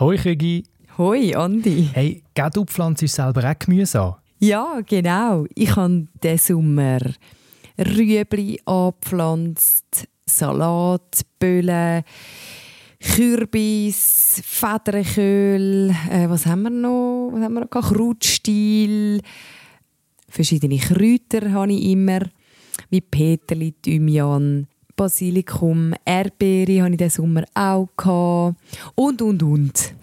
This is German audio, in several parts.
Hoi Krigi. Hoi Andi. Hey, gell, du pflanzt selber auch Gemüse an? Ja, genau. Ich habe diesen Sommer Rüebli angepflanzt, Salat, Böllen, Kürbis, Federköhl, äh, was haben wir noch? Was haben wir noch? Krautstiel, verschiedene Kräuter habe ich immer, wie Peterli, Thymian, Basilikum, Erdbeere habe ich diesen Sommer auch gehabt. und und und.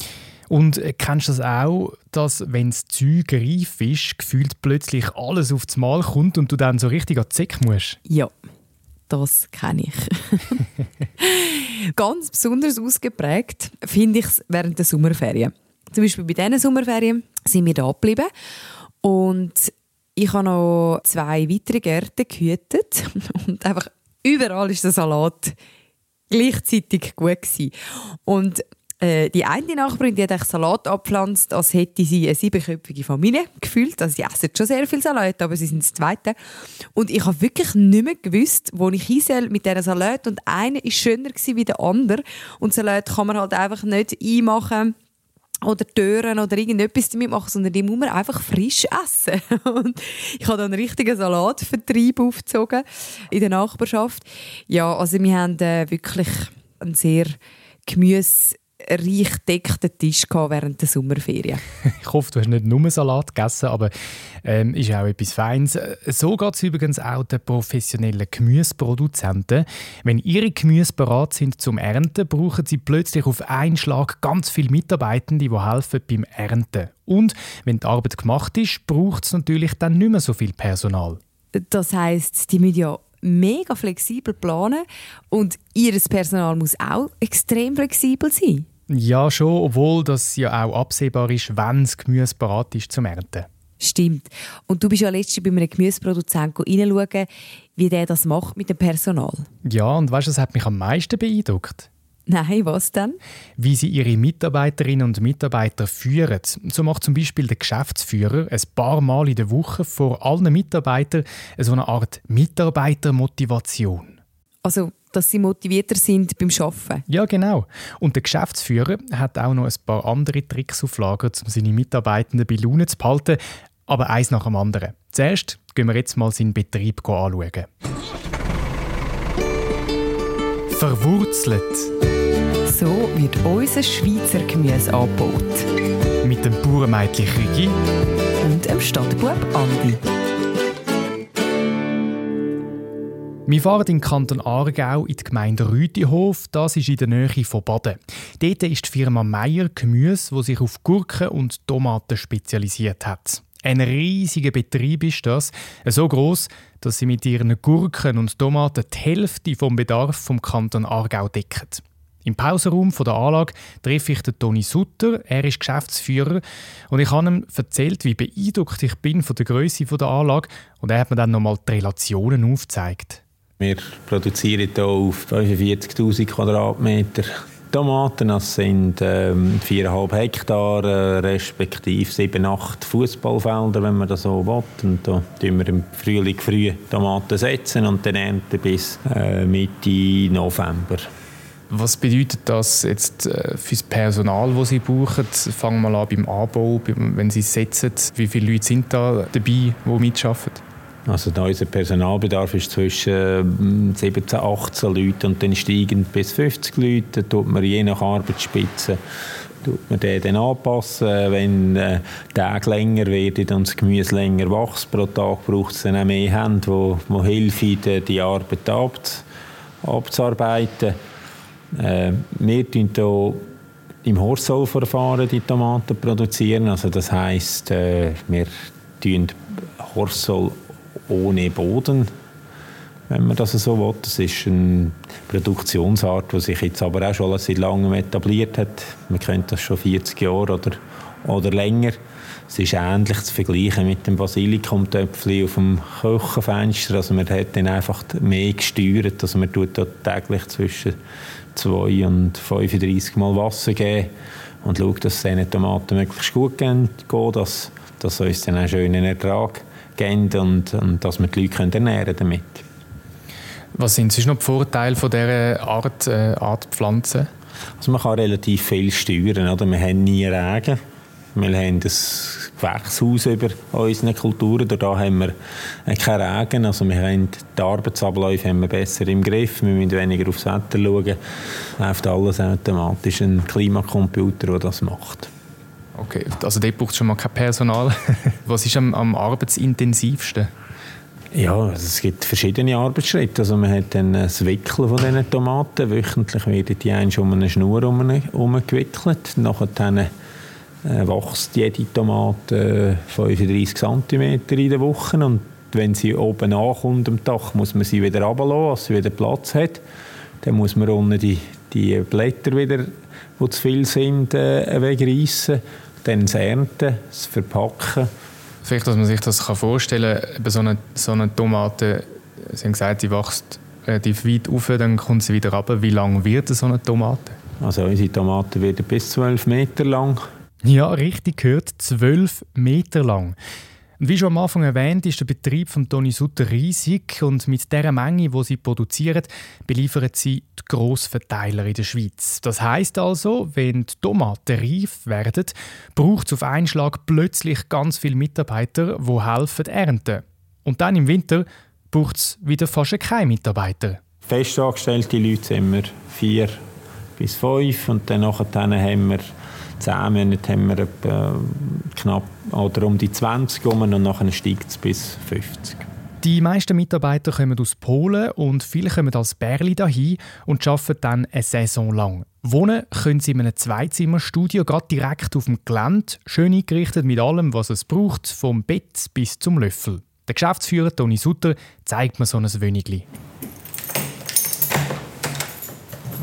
Und äh, kennst du das auch, dass, wenn das Zeug reif ist, gefühlt plötzlich alles aufs Mal kommt und du dann so richtig an die Zeck musst? Ja, das kenne ich. Ganz besonders ausgeprägt finde ich es während der Sommerferien. Zum Beispiel bei diesen Sommerferien sind wir da geblieben und ich habe noch zwei weitere Gärten gehütet und einfach überall ist der Salat gleichzeitig gut gewesen. Und äh, die eine Nachbarin, die hat Salat abpflanzt, als hätte sie eine siebenköpfige Familie gefühlt. Also sie essen schon sehr viel Salat, aber sie sind das Zweite. Und ich habe wirklich nicht mehr gewusst, wo ich hin soll mit dieser Salat. Und einer war schöner wie der andere. Und Salat kann man halt einfach nicht einmachen oder Tören oder irgendetwas damit machen, sondern die muss man einfach frisch essen. Und ich habe dann einen richtigen Salatvertrieb aufgezogen in der Nachbarschaft. Ja, also wir haben äh, wirklich einen sehr Gemüse reich deckten Tisch während der Sommerferien. ich hoffe, du hast nicht nur Salat gegessen, aber ähm, ist auch etwas Feines. So geht es übrigens auch den professionellen Gemüseproduzenten. Wenn ihre Gemüse bereit sind zum Ernten, brauchen sie plötzlich auf einen Schlag ganz viele Mitarbeitende, die helfen beim Ernten. Und wenn die Arbeit gemacht ist, braucht es natürlich dann nicht mehr so viel Personal. Das heißt, die müssen ja mega flexibel planen und ihr Personal muss auch extrem flexibel sein. Ja, schon, obwohl das ja auch absehbar ist, wenn das Gemüse bereit ist zum Ernten. Stimmt. Und du bist ja letztens bei einem Gemüseproduzenten reinschauen, wie der das macht mit dem Personal. Ja, und weißt du, das hat mich am meisten beeindruckt. Nein, was denn? Wie sie ihre Mitarbeiterinnen und Mitarbeiter führen. So macht zum Beispiel der Geschäftsführer ein paar Mal in der Woche vor allen Mitarbeitern so eine Art Mitarbeitermotivation. Also, dass sie motivierter sind beim Arbeiten? Ja, genau. Und der Geschäftsführer hat auch noch ein paar andere Tricks auf Lager, um seine Mitarbeitenden bei Laune zu behalten. Aber eins nach dem anderen. Zuerst gehen wir jetzt mal seinen Betrieb anschauen. Verwurzelt. So wird unser Schweizer Gemüse angebaut. Mit dem Bauernmädchen Rigi und dem Stadtbub Andi. Wir fahren in den Kanton Aargau in die Gemeinde Rütihof. Das ist in der Nähe von Baden. Dort ist die Firma Meier Gemüse, die sich auf Gurken und Tomaten spezialisiert hat. Ein riesiger Betrieb ist das, so groß, dass sie mit ihren Gurken und Tomaten die Hälfte vom Bedarf vom Kanton Aargau decken. Im Pausenraum der Anlage treffe ich den Toni Sutter. Er ist Geschäftsführer und ich habe ihm erzählt, wie beeindruckt ich bin von der Größe der Anlage und er hat mir dann nochmal die Relationen aufgezeigt. Wir produzieren hier auf 45'000 Quadratmeter Tomaten. Das sind ähm, 4,5 Hektar, äh, respektive 7, 8 Fußballfelder, wenn man das so will. Und da setzen wir im Frühling früh Tomaten setzen und dann ernten bis äh, Mitte November. Was bedeutet das jetzt äh, für das Personal, das Sie brauchen? Fangen wir an beim Anbau, wenn Sie setzen. Wie viele Leute sind da dabei, die mitarbeiten? Also unser Personalbedarf ist zwischen 17, äh, 18 Leuten und dann steigend bis 50 Leute. Da tut man je nach Arbeitsspitze tut man den dann anpassen. Wenn äh, Tag länger wird und das Gemüse länger wächst pro Tag, braucht es dann auch mehr Hände, die, die helfen, die Arbeit abzuarbeiten. Äh, wir produzieren hier im Horsol-Verfahren die Tomaten produzieren. Also das heisst, äh, wir produzieren Horsol ohne Boden, wenn man das so will. Das ist eine Produktionsart, die sich jetzt aber auch schon seit langem etabliert hat. Man kennt das schon 40 Jahre oder, oder länger. Es ist ähnlich zu vergleichen mit dem Basilikumtöpfchen auf dem Küchenfenster. Also man hat dann einfach mehr gesteuert. Also man tut täglich zwischen 2 und 35 Mal Wasser geben und schaut, dass es diesen Tomaten möglichst gut geht, dass, dass uns dann einen schönen Ertrag geben und, und dass wir die Leute können ernähren damit. Was sind sonst noch die Vorteile von dieser Art, äh, Art Pflanzen? Also man kann relativ viel steuern. Oder? Wir haben nie Regen. Wir haben das Gewächshaus über unseren Kulturen. Da haben wir keinen Regen. Also wir haben die Arbeitsabläufe haben wir besser im Griff. Wir müssen weniger aufs Wetter schauen. Läuft alles automatisch. Ein Klimacomputer, der das macht. Okay, also dort braucht es schon mal kein Personal. Was ist am, am arbeitsintensivsten? Ja, es gibt verschiedene Arbeitsschritte. Also man hat dann das Wickeln von diesen Tomaten. Wöchentlich werden die eins um eine Schnur herumgewickelt. Nachher wächst jede Tomate äh, 35 cm in der Woche. Und wenn sie oben ankommt am Dach, muss man sie wieder runterlassen, dass sie wieder Platz hat. Dann muss man unten die, die Blätter wieder, die zu viel sind, äh, wegreißen. Dann das Ernten, das Verpacken Vielleicht, dass man sich das vorstellen kann, so eine, so eine Tomate, Sie haben gesagt, sie wächst relativ weit auf, dann kommt sie wieder runter. Wie lang wird so eine Tomate? Also unsere Tomaten werden bis 12 Meter lang. Ja, richtig gehört, 12 Meter lang. Wie schon am Anfang erwähnt, ist der Betrieb von Toni Sutter riesig und mit der Menge, wo sie produzieren, beliefern sie die Grossverteiler in der Schweiz. Das heißt also, wenn die Tomaten reif werden, braucht es auf einen Schlag plötzlich ganz viele Mitarbeiter, die helfen ernten. Und dann im Winter braucht es wieder fast keine Mitarbeiter. Festangestellte Leute sind wir vier bis fünf und dann haben wir zehn Monaten haben wir etwa knapp oder um die 20 rum und nachher steigt es bis 50. Die meisten Mitarbeiter kommen aus Polen und viele kommen als Bärli dahin und arbeiten dann eine Saison lang. Wohnen können sie in einem Zweizimmerstudio gerade direkt auf dem Gelände, schön eingerichtet mit allem, was es braucht, vom Bett bis zum Löffel. Der Geschäftsführer Toni Sutter zeigt mir so ein Wönigli.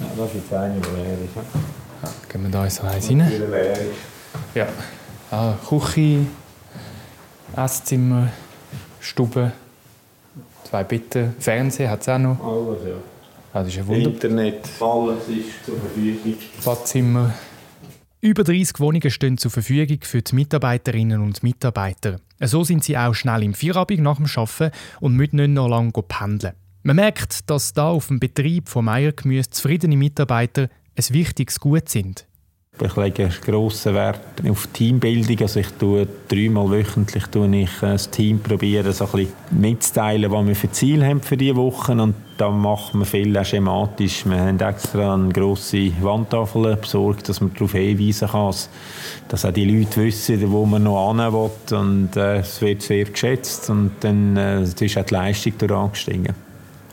Ja, das ist jetzt eine, die leer ist. Ja, gehen wir da so eins rein. Ja. Ah, Küche, Esszimmer, Stube, zwei Betten, Fernsehen hat es auch noch. Alles, ja. Ah, das ist ein Wunder. Internet, alles ist zur Verfügung. Badzimmer. Über 30 Wohnungen stehen zur Verfügung für die Mitarbeiterinnen und Mitarbeiter. So sind sie auch schnell im Feierabend nach dem Arbeiten und müssen nicht noch lange pendeln. Man merkt, dass da auf dem Betrieb von Meier Gemüse zufriedene Mitarbeiter ein wichtiges Gut sind. Ich lege grossen Wert auf Teambildung. Also ich tue dreimal wöchentlich tue ich das Team probieren, so mitzuteilen, was wir für Ziele haben für diese Woche. Und da macht man viel auch schematisch. Wir haben extra eine grosse Wandtafel besorgt, dass man darauf hinweisen kann, dass auch die Leute wissen, wo man noch hin will. Und äh, es wird sehr geschätzt und dann äh, ist auch die Leistung angestiegen.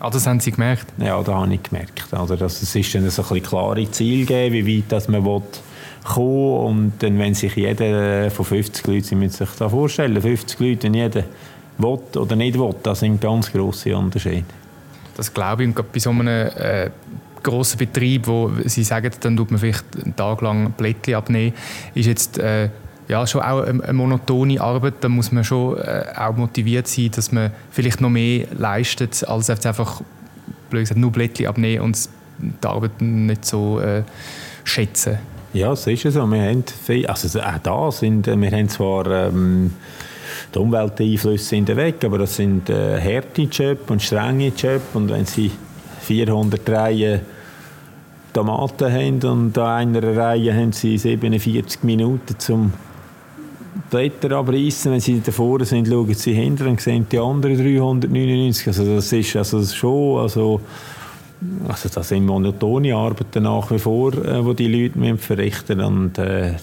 Ah, das haben Sie gemerkt? Ja, das habe ich gemerkt. Also, dass es ist dann so ein bisschen klare Ziel geben, wie weit dass man will kommen und dann, wenn sich jeder von 50 Leuten, Sie müssen sich das vorstellen, 50 Leute, wenn jeder will oder nicht will, das sind ganz grosse Unterschiede. Das glaube ich, und gerade bei so einem äh, grossen Betrieb, wo Sie sagen, dann tut man vielleicht einen Tag lang Blättchen abnehmen, ist jetzt... Äh, ja, schon auch eine, monotone Arbeit. Da muss man schon äh, auch motiviert sein, dass man vielleicht noch mehr leistet, als einfach blöd gesagt, nur Blättchen abnehmen und die Arbeit nicht so äh, schätzen. Ja, es ist so. Wir haben viel, also auch da sind, wir haben zwar ähm, die Umwelteinflüsse sind weg, aber das sind äh, harte Jobs und strenge Jobs und wenn sie 400 Reihen Tomaten haben und an einer Reihe haben sie 47 Minuten zum Blätter abreißen. Wenn sie davor sind, schauen sie hinter und sehen die anderen 399. Also das ist also schon, also, also das sind monotone Arbeiten nach wie vor, äh, die Leute müssen verrichten und äh,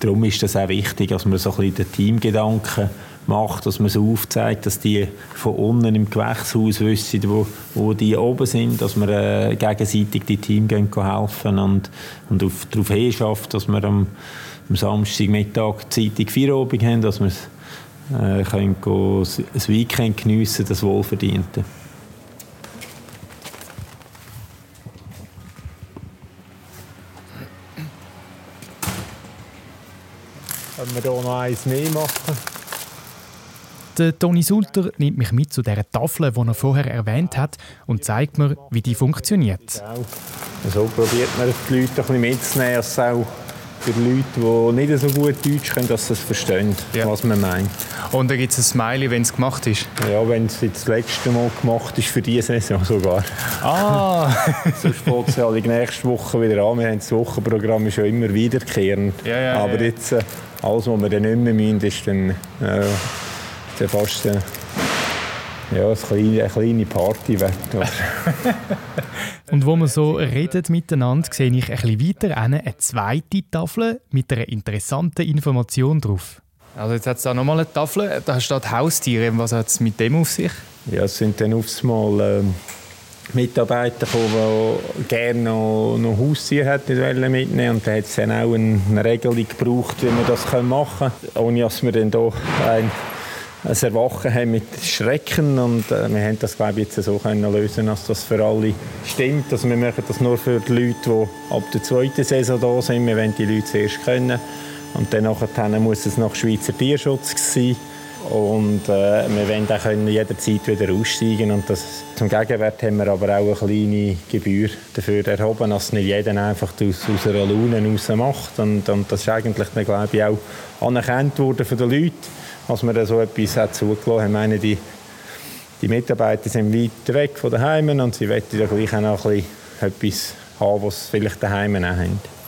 darum ist das auch wichtig, dass man so ein bisschen den Teamgedanken macht, dass man so aufzeigt, dass die von unten im Gewächshaus wissen, wo, wo die oben sind, dass wir äh, gegenseitig die Team helfen und, und auf, darauf hin schafft, dass wir am am Samstagmittag Zeitung Feierabend haben, dass wir äh, können go, ein Weekend geniessen das Wohlverdiente. Können wir hier noch eins mehr machen? Der Toni Sulter nimmt mich mit zu der Tafel, die er vorher erwähnt hat, und zeigt mir, wie die funktioniert. So probiert man die Leute ein bisschen mitzunehmen, dass es auch für Leute, die nicht so gut Deutsch können, dass sie es verstehen, ja. was man meint. Und da gibt es ein Smiley, wenn es gemacht ist? Ja, wenn es das letzte Mal gemacht ist, für diese Saison sogar. Ah! Sonst fängt es die nächste Woche wieder an. Wir haben das Wochenprogramm schon immer wiederkehrend. Ja, ja, Aber jetzt, äh, alles, was wir dann nicht mehr müssen, ist dann, äh, fast... Äh, ja, eine kleine, eine kleine Party. Und wo wir so reden miteinander, sehe ich ein bisschen weiter eine zweite Tafel mit einer interessanten Information drauf. Also jetzt hat es da nochmal eine Tafel, da steht Haustiere. Was hat es mit dem auf sich? Ja, es sind dann aufs Mal äh, Mitarbeiter gekommen, die gerne noch, noch Haustiere mitnehmen wollten. Und da hat es dann auch eine, eine Regelung gebraucht, wie wir das machen können, ohne dass wir dann hier ein ein Erwachen haben mit Schrecken und äh, wir haben das glaube ich jetzt so können lösen, dass das für alle stimmt. Also wir machen das nur für die Leute, die ab der zweiten Saison da sind. Wir wollen die Leute zuerst kennen und dann muss es nach Schweizer Tierschutz sein. Und äh, wir wollen auch können jederzeit wieder aussteigen. Und das, zum Gegenwert haben wir aber auch eine kleine Gebühr dafür erhoben, dass nicht jeder einfach aus, aus einer Laune raus macht. Und, und das ist eigentlich, glaube ich, auch anerkannt worden von den Leuten als wir so etwas hat zugelassen haben. Meine, die, die Mitarbeiter sind weit weg von daheim und sie wollen ja gleich auch noch ein etwas haben, was sie vielleicht daheim auch haben.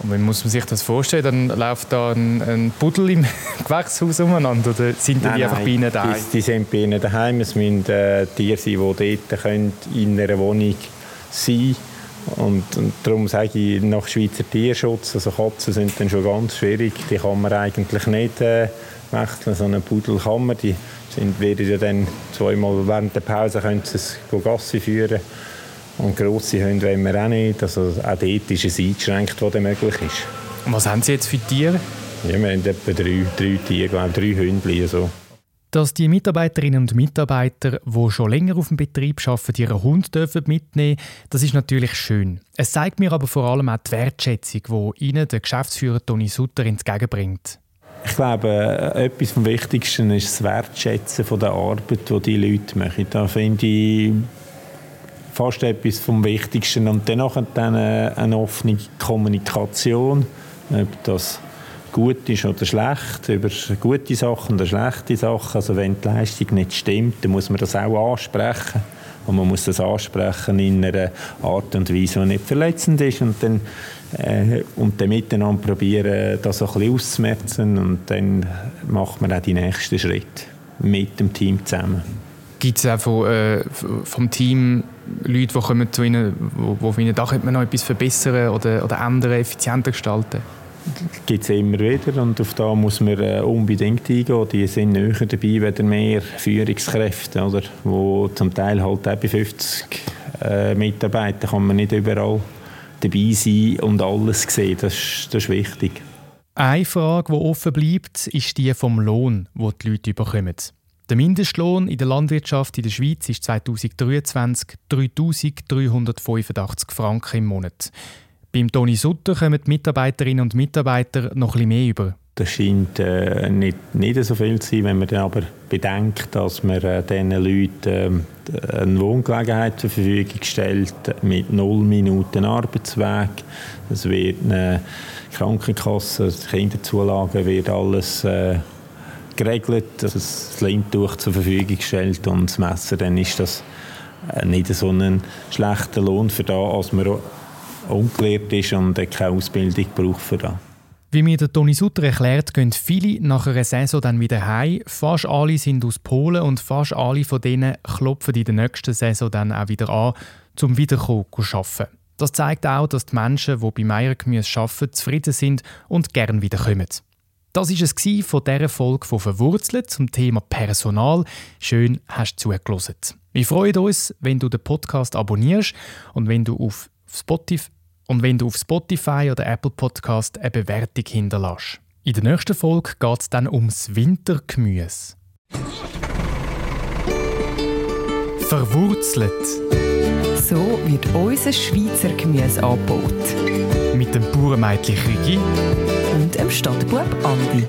Und wie muss man sich das vorstellen? Dann läuft da ein, ein Pudel im Gewächshaus umeinander oder sind nein, die einfach nein, bei Ihnen daheim? Die, die, sind bei Ihnen daheim. Es müssen äh, Tiere sein, die dort können, in einer Wohnung sein und, und darum sage ich nach Schweizer Tierschutz, also Katzen sind dann schon ganz schwierig, die kann man eigentlich nicht äh, wechseln. So einen Pudel kann man, die sind, werden ja dann zweimal während der Pause können sie es Gassi führen. Und grosse Hunde wollen wir auch nicht. Also auch dort ist es eingeschränkt, was möglich ist. Und was haben Sie jetzt für Tiere? Ja, wir haben etwa drei, drei Tiere, glaube drei Hunde. So. Dass die Mitarbeiterinnen und Mitarbeiter, die schon länger auf dem Betrieb arbeiten, ihren Hund dürfen mitnehmen das ist natürlich schön. Es zeigt mir aber vor allem auch die Wertschätzung, die Ihnen der Geschäftsführer Toni Sutter entgegenbringt. Ich glaube, äh, etwas vom Wichtigsten ist das Wertschätzen von der Arbeit, die die Leute machen. Da finde ich fast etwas vom Wichtigsten. Und dann eine, eine offene Kommunikation, ob das gut ist oder schlecht, über gute Sachen oder schlechte Sachen. Also wenn die Leistung nicht stimmt, dann muss man das auch ansprechen. Und man muss das ansprechen in einer Art und Weise, die nicht verletzend ist. Und dann äh, und dann miteinander probieren, das ein bisschen auszumerzen und dann macht man auch die nächsten Schritte mit dem Team zusammen. Gibt es auch von, äh, vom Team Leute, die kommen zu Ihnen, wo, wo finden, da könnte man noch etwas verbessern oder, oder ändern, effizienter gestalten? gibt es immer wieder und auf da muss man äh, unbedingt eingehen. Die sind näher dabei, wieder mehr Führungskräfte, oder? wo zum Teil halt auch bei 50 äh, Mitarbeitern kann man nicht überall dabei sein und alles sehen. Das ist, das ist wichtig. Eine Frage, die offen bleibt, ist die vom Lohn, den die Leute bekommen. Der Mindestlohn in der Landwirtschaft in der Schweiz ist 2023 3.385 Franken im Monat. Beim Toni Sutter kommen die Mitarbeiterinnen und Mitarbeiter noch etwas mehr über. Das scheint äh, nicht, nicht so viel zu sein, wenn man dann aber bedenkt, dass man äh, diesen Leuten äh, eine Wohngelegenheit zur Verfügung stellt mit null Minuten Arbeitsweg. Es wird eine Krankenkasse, Kinderzulagen, wird alles äh, geregelt, dass das Lindtuch zur Verfügung stellt und das Messer, dann ist das äh, nicht so ein schlechter Lohn für da, als man ungelehrt ist und keine Ausbildung braucht für das. Wie mir der Toni Sutter erklärt, gehen viele nach einer Saison dann wieder heim. Fast alle sind aus Polen und fast alle von denen klopfen in der nächsten Saison dann auch wieder an, um wiederkommen zu arbeiten. Das zeigt auch, dass die Menschen, die bei Meiergemüse arbeiten, zufrieden sind und gern wieder kommen. Das war es von dieser Folge von Verwurzelt zum Thema Personal. Schön, hast du zugelassen. Wir freuen uns, wenn du den Podcast abonnierst und wenn du auf Spotify und wenn du auf Spotify oder Apple Podcast eine Bewertung hinterlässt. In der nächsten Folge geht es dann ums Wintergemüse. Verwurzelt. So wird unser Schweizer Gemüse angebaut. Mit dem Bauernmädchen Rigi und dem Stadtbub Andi.